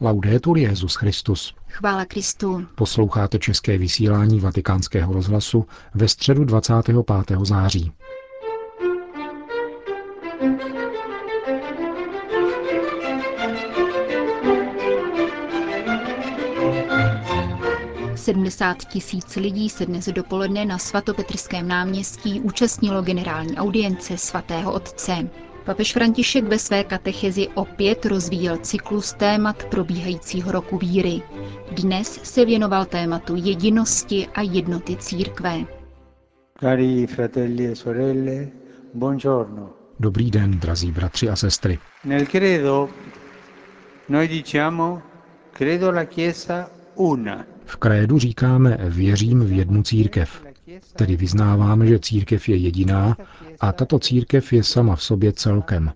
Laudetur Jezus Christus. Chvála Kristu. Posloucháte české vysílání Vatikánského rozhlasu ve středu 25. září. Sedmdesát tisíc lidí se dnes dopoledne na svatopetrském náměstí účastnilo generální audience svatého otce. Papež František ve své katechezi opět rozvíjel cyklus témat probíhajícího roku víry. Dnes se věnoval tématu jedinosti a jednoty církve. Cari fratelli e sorelle, buongiorno. Dobrý den, drazí bratři a sestry. Nel credo noi diciamo credo la Chiesa una. V krédu říkáme věřím v jednu církev. Tedy vyznáváme, že církev je jediná a tato církev je sama v sobě celkem.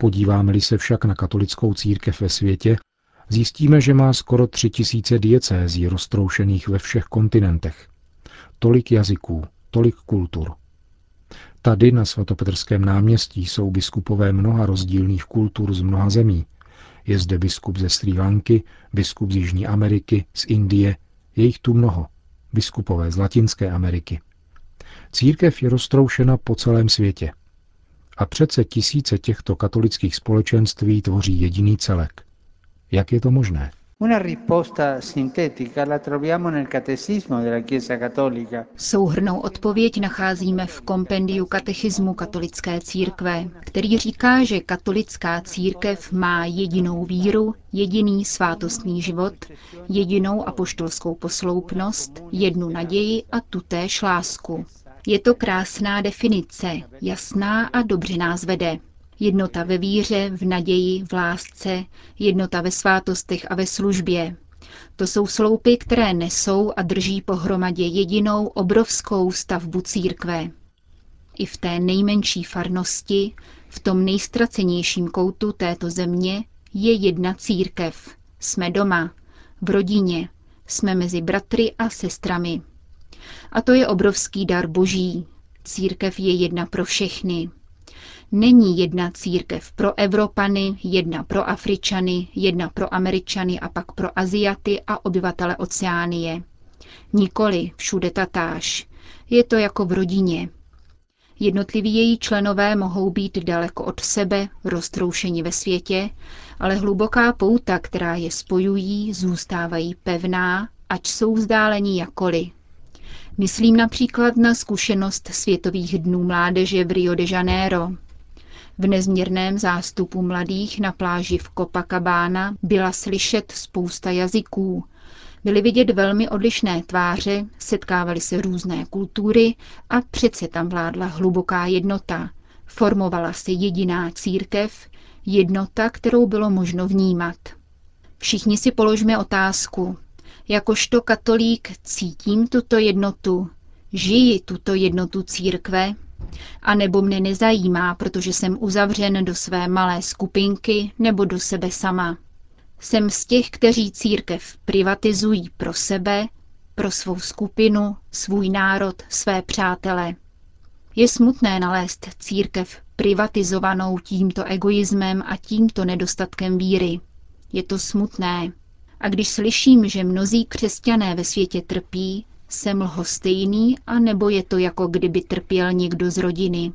Podíváme-li se však na katolickou církev ve světě, zjistíme, že má skoro tři tisíce diecézí roztroušených ve všech kontinentech. Tolik jazyků, tolik kultur. Tady na svatopetrském náměstí jsou biskupové mnoha rozdílných kultur z mnoha zemí. Je zde biskup ze Sri Lanky, biskup z Jižní Ameriky, z Indie, je jich tu mnoho biskupové z Latinské Ameriky. Církev je roztroušena po celém světě. A přece tisíce těchto katolických společenství tvoří jediný celek. Jak je to možné? Una la troviamo Cattolica. Souhrnou odpověď nacházíme v kompendiu katechismu katolické církve, který říká, že katolická církev má jedinou víru, jediný svátostný život, jedinou apoštolskou posloupnost, jednu naději a tutéž lásku. Je to krásná definice, jasná a dobře nás vede. Jednota ve víře, v naději, v lásce, jednota ve svátostech a ve službě. To jsou sloupy, které nesou a drží pohromadě jedinou obrovskou stavbu církve. I v té nejmenší farnosti, v tom nejstracenějším koutu této země, je jedna církev. Jsme doma, v rodině, jsme mezi bratry a sestrami. A to je obrovský dar boží. Církev je jedna pro všechny. Není jedna církev pro Evropany, jedna pro Afričany, jedna pro Američany a pak pro Aziaty a obyvatele Oceánie. Nikoli všude tatáž. Je to jako v rodině. Jednotliví její členové mohou být daleko od sebe, roztroušeni ve světě, ale hluboká pouta, která je spojují, zůstávají pevná, ať jsou vzdálení jakoli. Myslím například na zkušenost Světových dnů mládeže v Rio de Janeiro, v nezměrném zástupu mladých na pláži v Copacabana byla slyšet spousta jazyků. Byly vidět velmi odlišné tváře, setkávaly se různé kultury a přece tam vládla hluboká jednota. Formovala se jediná církev, jednota, kterou bylo možno vnímat. Všichni si položme otázku. Jakožto katolík cítím tuto jednotu, žiji tuto jednotu církve, a nebo mne nezajímá, protože jsem uzavřen do své malé skupinky nebo do sebe sama. Jsem z těch, kteří církev privatizují pro sebe, pro svou skupinu, svůj národ, své přátele. Je smutné nalézt církev privatizovanou tímto egoismem a tímto nedostatkem víry. Je to smutné. A když slyším, že mnozí křesťané ve světě trpí, jsem lhostejný, a nebo je to jako kdyby trpěl někdo z rodiny?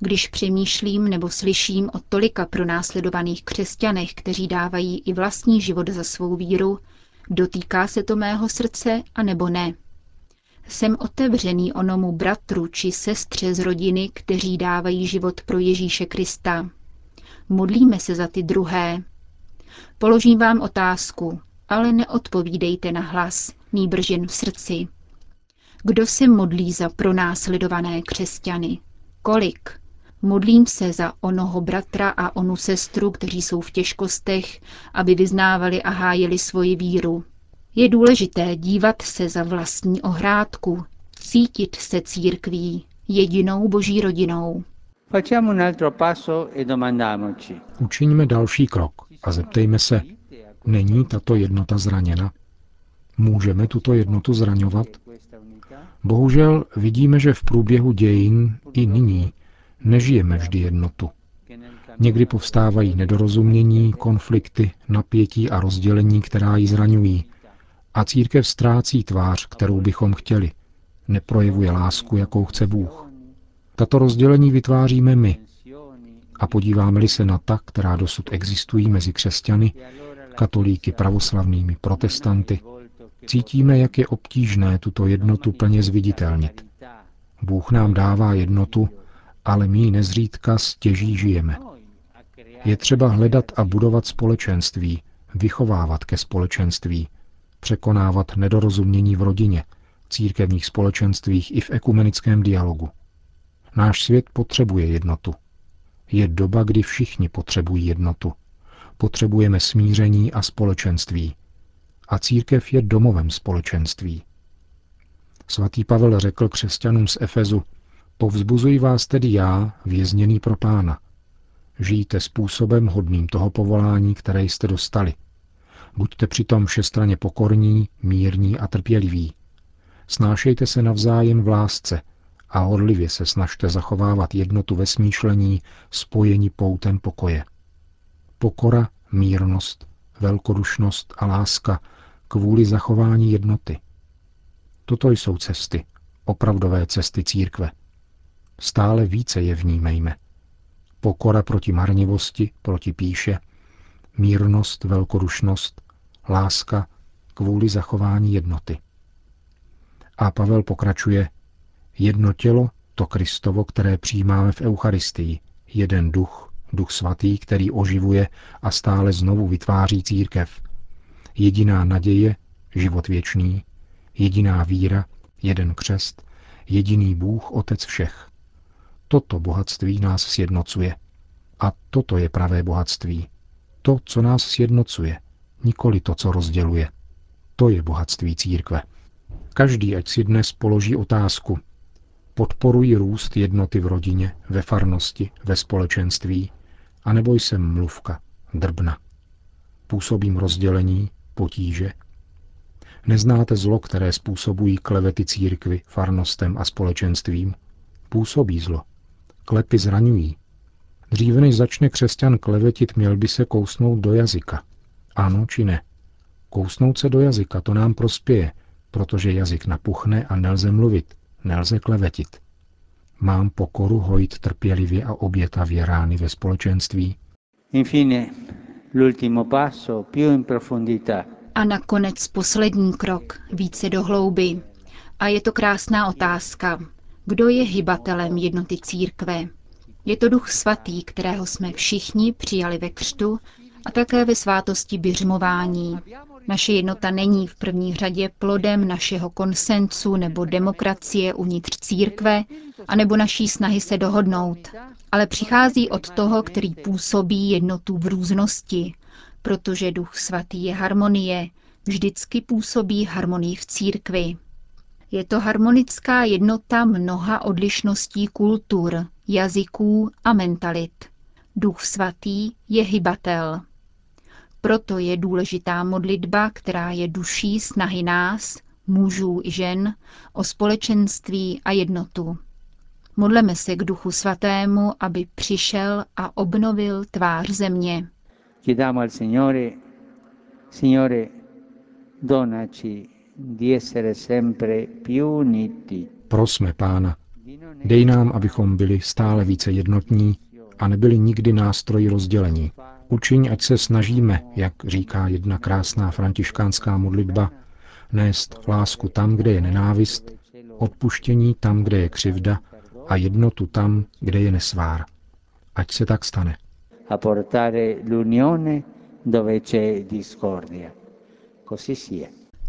Když přemýšlím nebo slyším o tolika pronásledovaných křesťanech, kteří dávají i vlastní život za svou víru, dotýká se to mého srdce, a nebo ne? Jsem otevřený onomu bratru či sestře z rodiny, kteří dávají život pro Ježíše Krista. Modlíme se za ty druhé. Položím vám otázku, ale neodpovídejte na hlas, nýbrž jen v srdci. Kdo se modlí za pronásledované křesťany? Kolik? Modlím se za onoho bratra a onu sestru, kteří jsou v těžkostech, aby vyznávali a hájili svoji víru. Je důležité dívat se za vlastní ohrádku, cítit se církví, jedinou boží rodinou. E Učiňme další krok a zeptejme se, není tato jednota zraněna? Můžeme tuto jednotu zraňovat? Bohužel vidíme, že v průběhu dějin i nyní nežijeme vždy jednotu. Někdy povstávají nedorozumění, konflikty, napětí a rozdělení, která ji zraňují. A církev ztrácí tvář, kterou bychom chtěli. Neprojevuje lásku, jakou chce Bůh. Tato rozdělení vytváříme my. A podíváme-li se na ta, která dosud existují mezi křesťany, katolíky pravoslavnými, protestanty, cítíme, jak je obtížné tuto jednotu plně zviditelnit. Bůh nám dává jednotu, ale my nezřídka stěží žijeme. Je třeba hledat a budovat společenství, vychovávat ke společenství, překonávat nedorozumění v rodině, církevních společenstvích i v ekumenickém dialogu. Náš svět potřebuje jednotu. Je doba, kdy všichni potřebují jednotu. Potřebujeme smíření a společenství. A církev je domovem společenství. Svatý Pavel řekl křesťanům z Efezu, povzbuzuji vás tedy já, vězněný pro pána. Žijte způsobem hodným toho povolání, které jste dostali. Buďte přitom všestraně pokorní, mírní a trpěliví. Snášejte se navzájem v lásce a horlivě se snažte zachovávat jednotu ve smýšlení, spojení poutem pokoje. Pokora, mírnost, velkodušnost a láska kvůli zachování jednoty. Toto jsou cesty, opravdové cesty církve. Stále více je vnímejme. Pokora proti marnivosti, proti píše, mírnost, velkodušnost, láska kvůli zachování jednoty. A Pavel pokračuje, jedno tělo, to Kristovo, které přijímáme v Eucharistii, jeden duch, duch svatý, který oživuje a stále znovu vytváří církev. Jediná naděje, život věčný, jediná víra, jeden křest, jediný Bůh, Otec všech. Toto bohatství nás sjednocuje. A toto je pravé bohatství. To, co nás sjednocuje, nikoli to, co rozděluje. To je bohatství církve. Každý ať si dnes položí otázku. Podporují růst jednoty v rodině, ve farnosti, ve společenství, anebo jsem mluvka, drbna. Působím rozdělení, potíže. Neznáte zlo, které způsobují klevety církvy, farnostem a společenstvím? Působí zlo. Klepy zraňují. Dříve než začne křesťan klevetit, měl by se kousnout do jazyka. Ano či ne? Kousnout se do jazyka, to nám prospěje, protože jazyk napuchne a nelze mluvit, nelze klevetit. Mám pokoru hojit trpělivě a obětavě rány ve společenství? Infine, A nakonec poslední krok, více do hlouby. A je to krásná otázka. Kdo je hybatelem jednoty církve? Je to duch svatý, kterého jsme všichni přijali ve křtu a také ve svátosti běžmování. Naše jednota není v první řadě plodem našeho konsensu nebo demokracie uvnitř církve, anebo naší snahy se dohodnout, ale přichází od toho, který působí jednotu v různosti, protože duch svatý je harmonie, vždycky působí harmonii v církvi. Je to harmonická jednota mnoha odlišností kultur, jazyků a mentalit. Duch svatý je hybatel. Proto je důležitá modlitba, která je duší snahy nás, mužů i žen, o společenství a jednotu. Modleme se k Duchu Svatému, aby přišel a obnovil tvář země. Chiediamo al Signore, Signore, donaci di essere sempre più uniti. Prosme Pána, dej nám, abychom byli stále více jednotní a nebyli nikdy nástroji rozdělení. Učiň, ať se snažíme, jak říká jedna krásná františkánská modlitba, nést lásku tam, kde je nenávist, odpuštění tam, kde je křivda a jednotu tam, kde je nesvár. Ať se tak stane. a portare l'unione dove c'è discordia. Così sia.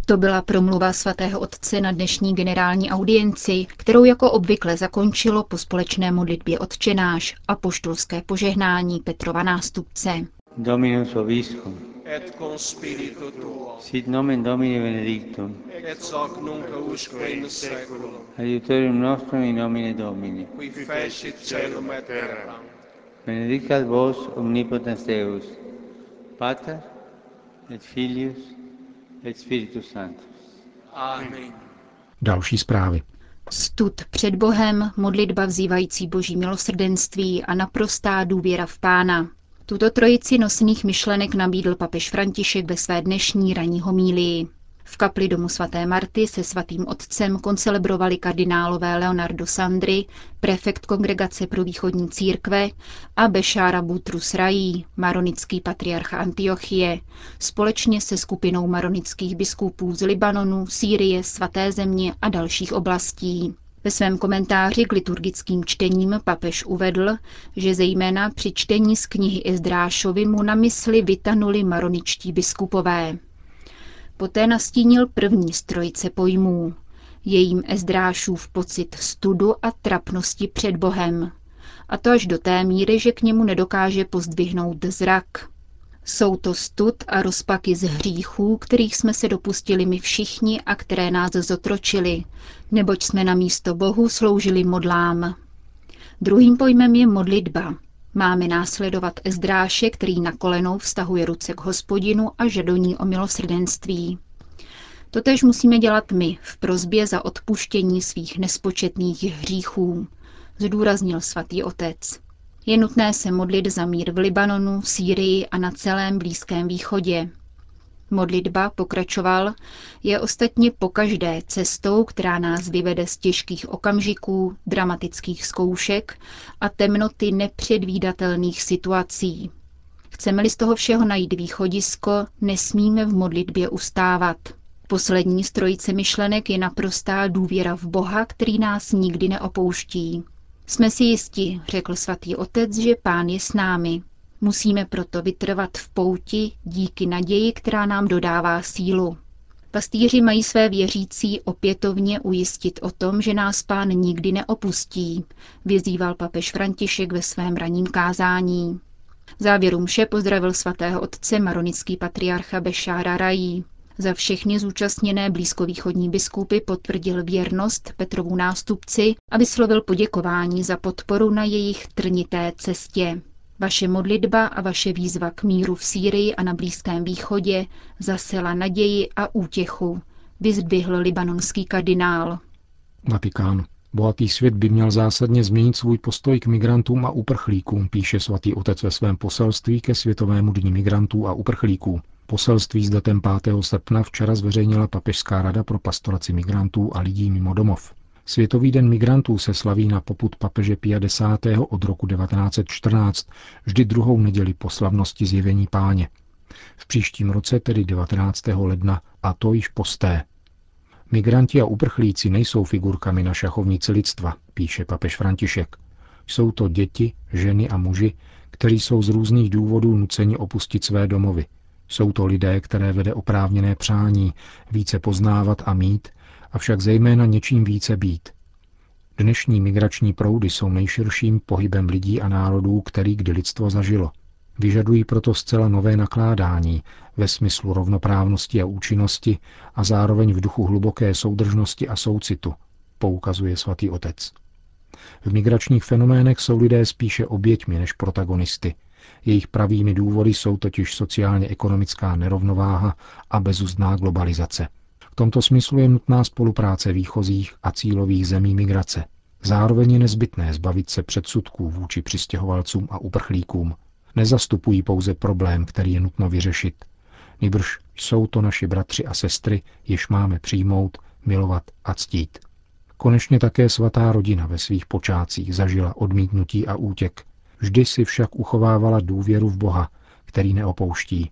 To byla promluva svatého otce na dnešní generální audienci, kterou jako obvykle zakončilo po společné modlitbě odčenáš a poštolské požehnání Petrova nástupce. Dominus vobiscum, et cum spiritu tuo, sit nomen Domini benedictum, et hoc nunc usque in seculum, aiutorium nostrum in nomine Domini. qui fecit celum et terram. Benedicat vos omnipotens Deus, Pater et Filius. Amen. Další zprávy. Stud před Bohem, modlitba vzývající boží milosrdenství a naprostá důvěra v Pána. Tuto trojici nosných myšlenek nabídl papež František ve své dnešní ranní homílii. V kapli domu svaté Marty se svatým otcem koncelebrovali kardinálové Leonardo Sandri, prefekt Kongregace pro východní církve a Bešára Butrus Rají, maronický patriarcha Antiochie, společně se skupinou maronických biskupů z Libanonu, Sýrie, svaté země a dalších oblastí. Ve svém komentáři k liturgickým čtením papež uvedl, že zejména při čtení z knihy Ezdrášovi mu na mysli vytanuli maroničtí biskupové. Poté nastínil první z trojice pojmů. Jejím Ezdrášův pocit studu a trapnosti před Bohem. A to až do té míry, že k němu nedokáže pozdvihnout zrak. Jsou to stud a rozpaky z hříchů, kterých jsme se dopustili my všichni a které nás zotročili, neboť jsme na místo Bohu sloužili modlám. Druhým pojmem je modlitba. Máme následovat Ezdráše, který na kolenou vztahuje ruce k hospodinu a žadoní o milosrdenství. Totež musíme dělat my v prozbě za odpuštění svých nespočetných hříchů, zdůraznil svatý otec. Je nutné se modlit za mír v Libanonu, Sýrii a na celém Blízkém východě. Modlitba, pokračoval, je ostatně pokaždé cestou, která nás vyvede z těžkých okamžiků, dramatických zkoušek a temnoty nepředvídatelných situací. Chceme-li z toho všeho najít východisko, nesmíme v modlitbě ustávat. Poslední z trojice myšlenek je naprostá důvěra v Boha, který nás nikdy neopouští. Jsme si jisti, řekl svatý otec, že pán je s námi. Musíme proto vytrvat v pouti díky naději, která nám dodává sílu. Pastýři mají své věřící opětovně ujistit o tom, že nás pán nikdy neopustí, vyzýval papež František ve svém raním kázání. Závěru mše pozdravil svatého otce maronický patriarcha Bešára Rají. Za všechny zúčastněné blízkovýchodní biskupy potvrdil věrnost Petrovu nástupci a vyslovil poděkování za podporu na jejich trnité cestě. Vaše modlitba a vaše výzva k míru v Sýrii a na Blízkém východě zasela naději a útěchu, vyzdvihl libanonský kardinál. Vatikán. Bohatý svět by měl zásadně změnit svůj postoj k migrantům a uprchlíkům, píše svatý otec ve svém poselství ke Světovému dní migrantů a uprchlíků. Poselství s datem 5. srpna včera zveřejnila Papežská rada pro pastoraci migrantů a lidí mimo domov. Světový den migrantů se slaví na poput papeže Pia X. od roku 1914, vždy druhou neděli po slavnosti zjevení páně. V příštím roce, tedy 19. ledna, a to již posté. Migranti a uprchlíci nejsou figurkami na šachovnici lidstva, píše papež František. Jsou to děti, ženy a muži, kteří jsou z různých důvodů nuceni opustit své domovy. Jsou to lidé, které vede oprávněné přání více poznávat a mít, avšak zejména něčím více být. Dnešní migrační proudy jsou nejširším pohybem lidí a národů, který kdy lidstvo zažilo. Vyžadují proto zcela nové nakládání ve smyslu rovnoprávnosti a účinnosti a zároveň v duchu hluboké soudržnosti a soucitu, poukazuje svatý otec. V migračních fenoménech jsou lidé spíše oběťmi než protagonisty. Jejich pravými důvody jsou totiž sociálně-ekonomická nerovnováha a bezuzdná globalizace – tomto smyslu je nutná spolupráce výchozích a cílových zemí migrace. Zároveň je nezbytné zbavit se předsudků vůči přistěhovalcům a uprchlíkům. Nezastupují pouze problém, který je nutno vyřešit. Nýbrž jsou to naši bratři a sestry, jež máme přijmout, milovat a ctít. Konečně také svatá rodina ve svých počátcích zažila odmítnutí a útěk. Vždy si však uchovávala důvěru v Boha, který neopouští.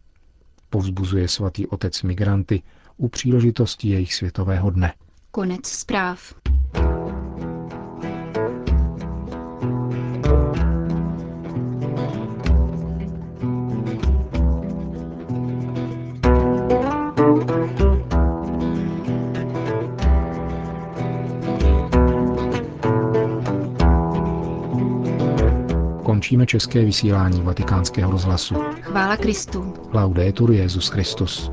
Povzbuzuje svatý otec migranty, u příležitosti jejich světového dne. Konec zpráv. Končíme české vysílání vatikánského rozhlasu. Chvála Kristu. Laudetur Jezus Christus.